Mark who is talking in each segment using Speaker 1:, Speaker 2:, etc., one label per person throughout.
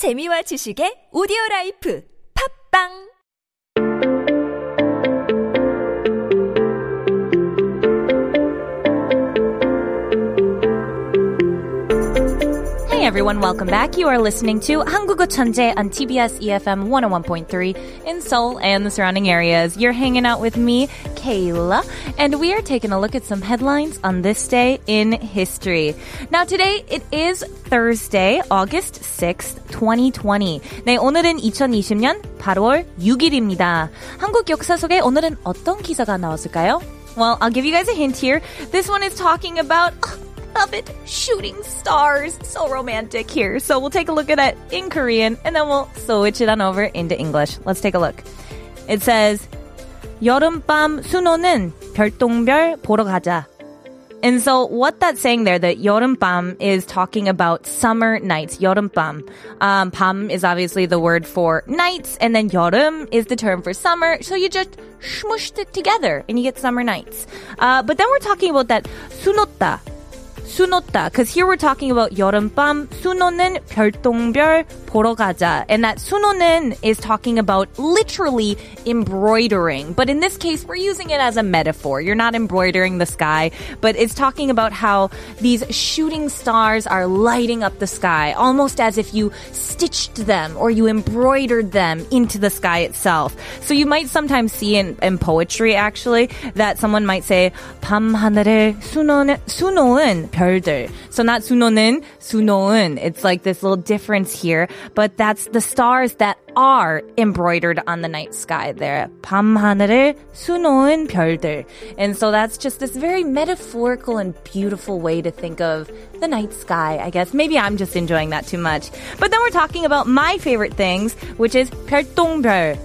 Speaker 1: 재미와 지식의 오디오 라이프. 팝빵
Speaker 2: Hey everyone, welcome back. You are listening to 한국어 천재 on TBS EFM 101.3 in Seoul and the surrounding areas. You're hanging out with me, Kayla, and we are taking a look at some headlines on this day in history. Now today it is Thursday, August 6th, 2020. 네, 오늘은 2020년 8월 6일입니다. 한국 역사 속에 오늘은 어떤 기사가 나왔을까요? Well, I'll give you guys a hint here. This one is talking about Love it. Shooting stars. So romantic here. So we'll take a look at it in Korean and then we'll switch it on over into English. Let's take a look. It says, 여름밤 수노는 별똥별 보러 가자. And so what that's saying there, that 여름밤 is talking about summer nights. 여름밤. Um, 밤 is obviously the word for nights, and then 여름 is the term for summer. So you just smushed it together and you get summer nights. Uh, but then we're talking about that 수놓다. 수놓다. Because here we're talking about 여름밤, 수놓는 별똥별 보러 가자. And that 수놓는 is talking about literally embroidering. But in this case, we're using it as a metaphor. You're not embroidering the sky, but it's talking about how these shooting stars are lighting up the sky, almost as if you stitched them or you embroidered them into the sky itself. So you might sometimes see in, in poetry, actually, that someone might say, 밤 하늘을 수놓은, 수놓은 별들. So not 수놓는, 수놓은. It's like this little difference here, but that's the stars that are embroidered on the night sky there. 밤 하늘을 수놓은 별들. And so that's just this very metaphorical and beautiful way to think of the night sky, I guess. Maybe I'm just enjoying that too much. But then we're talking about my favorite things, which is 별똥별.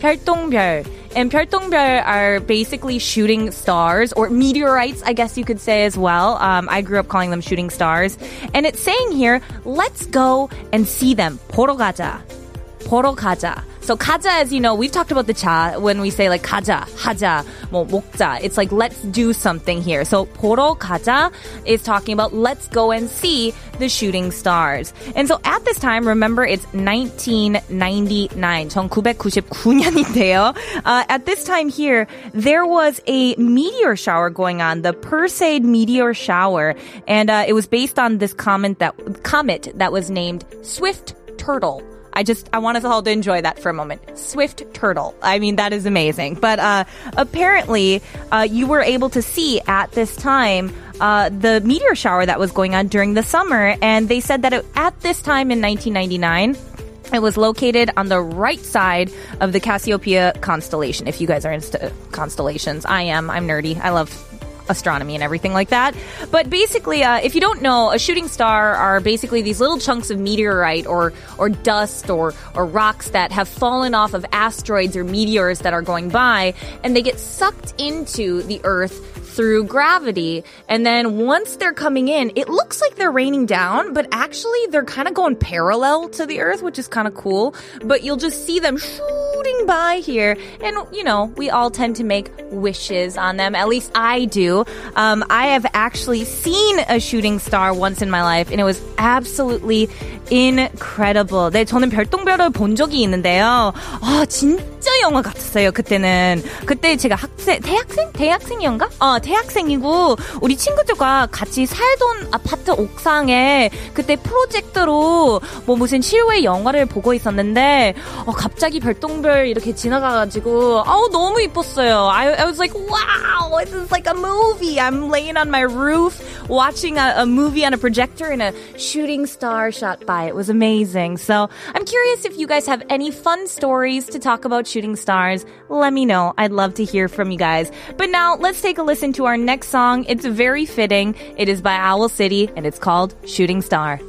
Speaker 2: 별똥별. And 별똥별 are basically shooting stars or meteorites, I guess you could say as well. Um, I grew up calling them shooting stars. And it's saying here, let's go and see them. 보러 가자. 보러 가자. So 가자, as you know, we've talked about the cha when we say like 가자, 하자, 뭐 먹자. It's like let's do something here. So 보러 가자 is talking about let's go and see the shooting stars. And so at this time, remember it's 1999, 1999년인데요. Uh, at this time here, there was a meteor shower going on, the Perseid meteor shower, and uh, it was based on this comment that comet that was named Swift Turtle. I just, I want us all to enjoy that for a moment. Swift turtle. I mean, that is amazing. But, uh, apparently, uh, you were able to see at this time, uh, the meteor shower that was going on during the summer. And they said that it, at this time in 1999, it was located on the right side of the Cassiopeia constellation. If you guys are into constellations, I am. I'm nerdy. I love astronomy and everything like that. But basically, uh, if you don't know, a shooting star are basically these little chunks of meteorite or or dust or or rocks that have fallen off of asteroids or meteors that are going by, and they get sucked into the Earth through gravity. And then once they're coming in, it looks like they're raining down, but actually they're kind of going parallel to the earth, which is kind of cool. But you'll just see them shooting by here. And, you know, we all tend to make wishes on them. At least I do. Um, I have actually seen a shooting star once in my life, and it was absolutely incredible. 네, 저는 별똥별을 본 적이 있는데요. 아, 진짜 영화 같았어요, 그때는. 그때 제가 학생, 대학생? 대학생이었가? 어, 대학생이고, 우리 친구들과 같이 살던 아파트 옥상에 그때 프로젝터로 뭐 무슨 실외 영화를 보고 있었는데, 어, 갑자기 별똥별 이렇게 지나가가지고, 아우, 너무 이뻤어요. I, I was like, wow, this is like a movie. I'm laying on my roof watching a, a movie on a projector and a shooting star shot by. It was amazing. So I'm curious if you guys have any fun stories to talk about shooting stars. Let me know. I'd love to hear from you guys. But now let's take a listen to our next song. It's very fitting. It is by Owl City and it's called Shooting Star.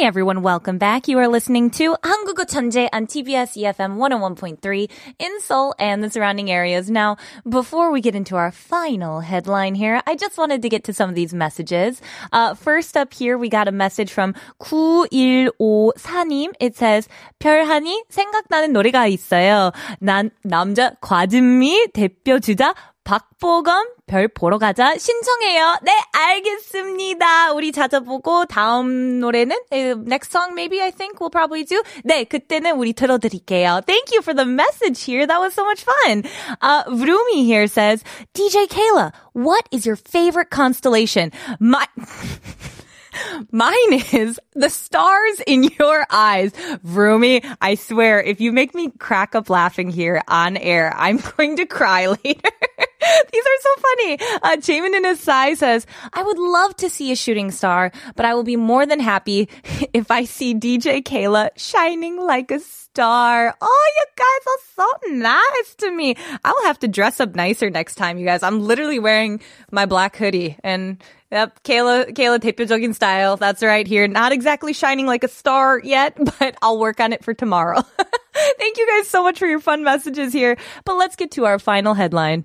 Speaker 2: Hey everyone, welcome back. You are listening to 한국어 천재 on TBS EFM 101.3 in Seoul and the surrounding areas. Now, before we get into our final headline here, I just wanted to get to some of these messages. Uh, first up here, we got a message from 9154님. It says, 별하니 생각나는 노래가 있어요. 난 남자 과즙미 대표 주자 박보검 별 보러 가자 신청해요. 네, 알겠습니다. 우리 찾아보고 다음 노래는 next song maybe I think we'll probably do. 네, 그때는 우리 들어드릴게요. Thank you for the message here. That was so much fun. Uh, Vroomy here says, DJ Kayla, what is your favorite constellation? My Mine is the stars in your eyes. Vroomy, I swear, if you make me crack up laughing here on air, I'm going to cry later. These are so funny. Uh, Jamin in his sigh says, I would love to see a shooting star, but I will be more than happy if I see DJ Kayla shining like a star. Oh, you guys are so nice to me. I'll have to dress up nicer next time, you guys. I'm literally wearing my black hoodie and Yep, Kayla, Kayla 대표적인 style. That's right here. Not exactly shining like a star yet, but I'll work on it for tomorrow. Thank you guys so much for your fun messages here. But let's get to our final headline.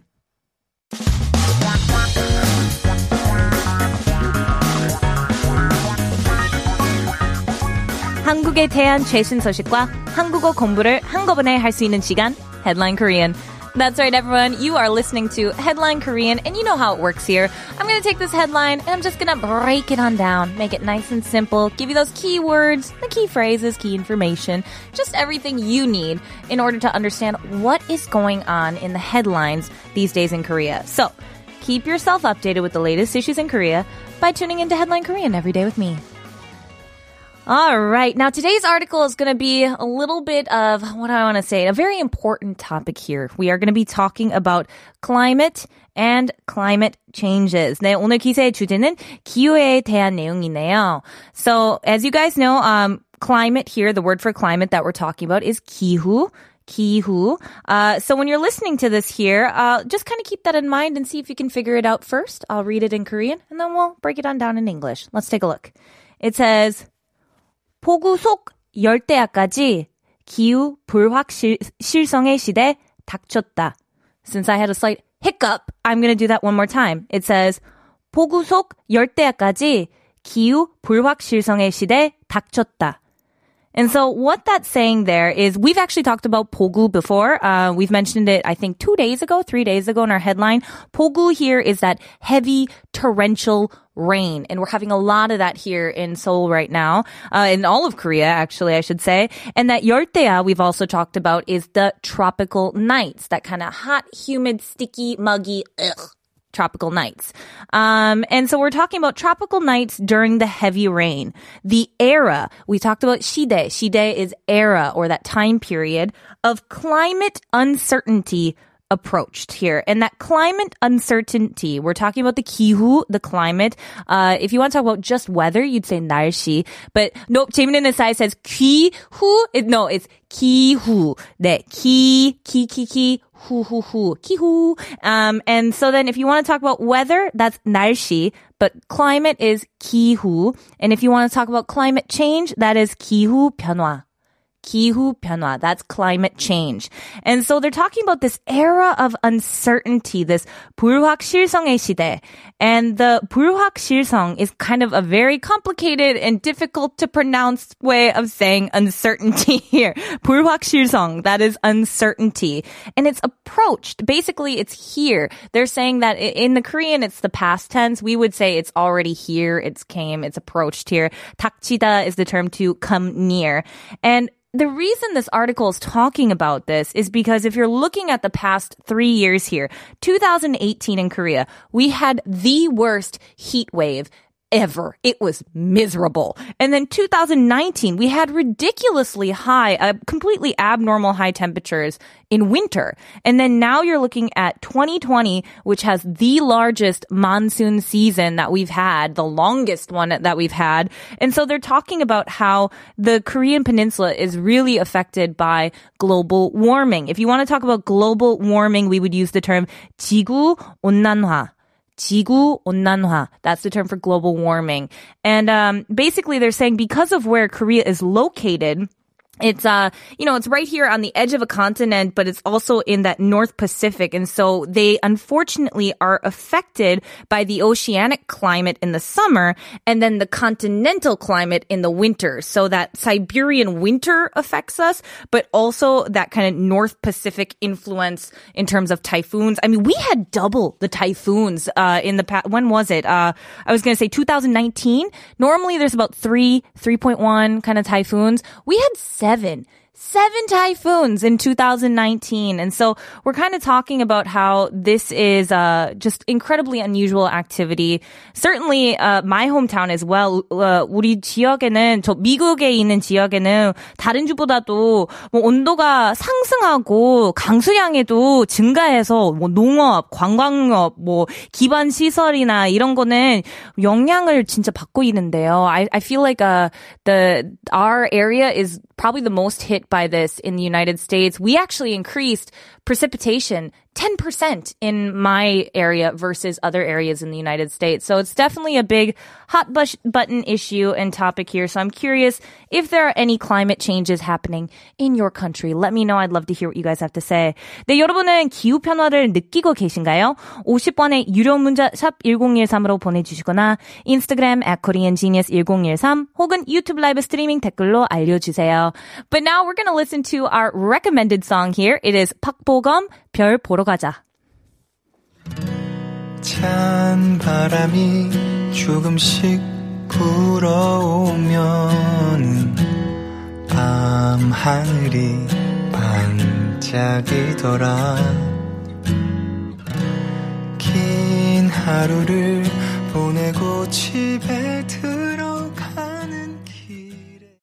Speaker 2: 한국에 대한 최신 소식과 한국어 공부를 한꺼번에 할 수 있는 시간, Headline Korean. That's right, everyone. You are listening to Headline Korean, and you know how it works here. I'm going to take this headline and I'm just going to break it on down, make it nice and simple, give you those key words, the key phrases, key information, just everything you need in order to understand what is going on in the headlines these days in Korea. So, keep yourself updated with the latest issues in Korea by tuning into Headline Korean every day with me. All right. Now today's article is going to be a little bit of what I want to say, a very important topic here. We are going to be talking about climate and climate changes. 네, 오늘 기사의 주제는 기후에 대한 내용이네요. So, as you guys know, um, climate here, the word for climate that we're talking about is 기후. 기후. Uh, so when you're listening to this here, uh, just kind of keep that in mind and see if you can figure it out first. I'll read it in Korean and then we'll break it on down in English. Let's take a look. It says, 폭우 속 열대야까지 기후 불확실성의 시대 닥쳤다. Since I had a slight hiccup, I'm going to do that one more time. It says 폭우 속 열대야까지 기후 불확실성의 시대 닥쳤다. And so what that's saying there is we've actually talked about pogu before. Uh, we've mentioned it, I think, two days ago, three days ago in our headline. Pogu here is that heavy torrential rain. And we're having a lot of that here in Seoul right now, uh, in all of Korea, actually, I should say. And that 열대야 we've also talked about is the tropical nights, that kind of hot, humid, sticky, muggy, ugh, tropical nights. Um, and so we're talking about tropical nights during the heavy rain. The era, we talked about shide. Shide is era or that time period of climate uncertainty approached here. And that climate uncertainty, we're talking about the kihu, the climate. Uh, if you want to talk about just weather, you'd say 날씨. But nope, 재밌는 side says 기후. It, no, it's 기후. 네, 기, 기, 기, 기, 후, 후, 후, 기후. Um, and so then if you want to talk about weather, that's 날씨. But climate is 기후. And if you want to talk about climate change, that is 기후 변화. 기후 변화. That's climate change. And so they're talking about this era of uncertainty, this 불확실성의 시대. And the 불확실성 is kind of a very complicated and difficult to pronounce way of saying uncertainty here. 불확실성, that is uncertainty. And it's approached. Basically, it's here. They're saying that in the Korean, it's the past tense. We would say it's already here. It's came. It's approached here. 닥치다 is the term to come near. And the reason this article is talking about this is because if you're looking at the past three years here, 2018 in Korea, we had the worst heat wave ever. It was miserable. And then 2019, we had ridiculously high, uh, completely abnormal high temperatures in winter. And then now you're looking at 2020, which has the largest monsoon season that we've had, the longest one that we've had. And so they're talking about how the Korean peninsula is really affected by global warming. If you want to talk about global warming, we would use the term 지구 온난화. 지구 온난화. That's the term for global warming. And um, basically, they're saying because of where Korea is located, it's uh you know it's right here on the edge of a continent but it's also in that north pacific. And so they unfortunately are affected by the oceanic climate in the summer and then the continental climate in the winter. So that siberian winter affects us but also that kind of north pacific influence in terms of typhoons. I mean we had double the typhoons uh in the past when was it? Uh i was going to say 2019 normally there's about 3 3.1 kind of typhoons. We had seven seven typhoons in 2019. And so we're kind of talking about how this is uh, just incredibly unusual activity. Certainly uh, my hometown as well. Uh, 우리 지역에는 저 미국에 있는 지역에는 다른 주보다도 뭐 온도가 상승하고 강수량에도 증가해서 뭐 농업, 관광업, 뭐 기반 시설이나 이런 거는 영향을 진짜 받고 있는데요. I I feel like uh the our area is probably the most hit by this in the United States. We actually increased precipitation 10% in my area versus other areas in the United States. So it's definitely a big hot button issue and topic here. So I'm curious if there are any climate changes happening in your country. Let me know. I'd love to hear what you guys have to say. 네, 여러분은 기후 변화를 느끼고 계신가요? 50번의 유료 문자 샵 1013으로 보내주시거나 인스타그램 at koreangenius1013 혹은 유튜브 라이브 스트리밍 댓글로 알려주세요. But now we're going to listen to our recommended song here. It is 박보검 별 보러 가자.
Speaker 3: 찬 바람이 조금씩 불어오면 밤 하늘이 반짝이더라 긴 하루를 보내고 집에 들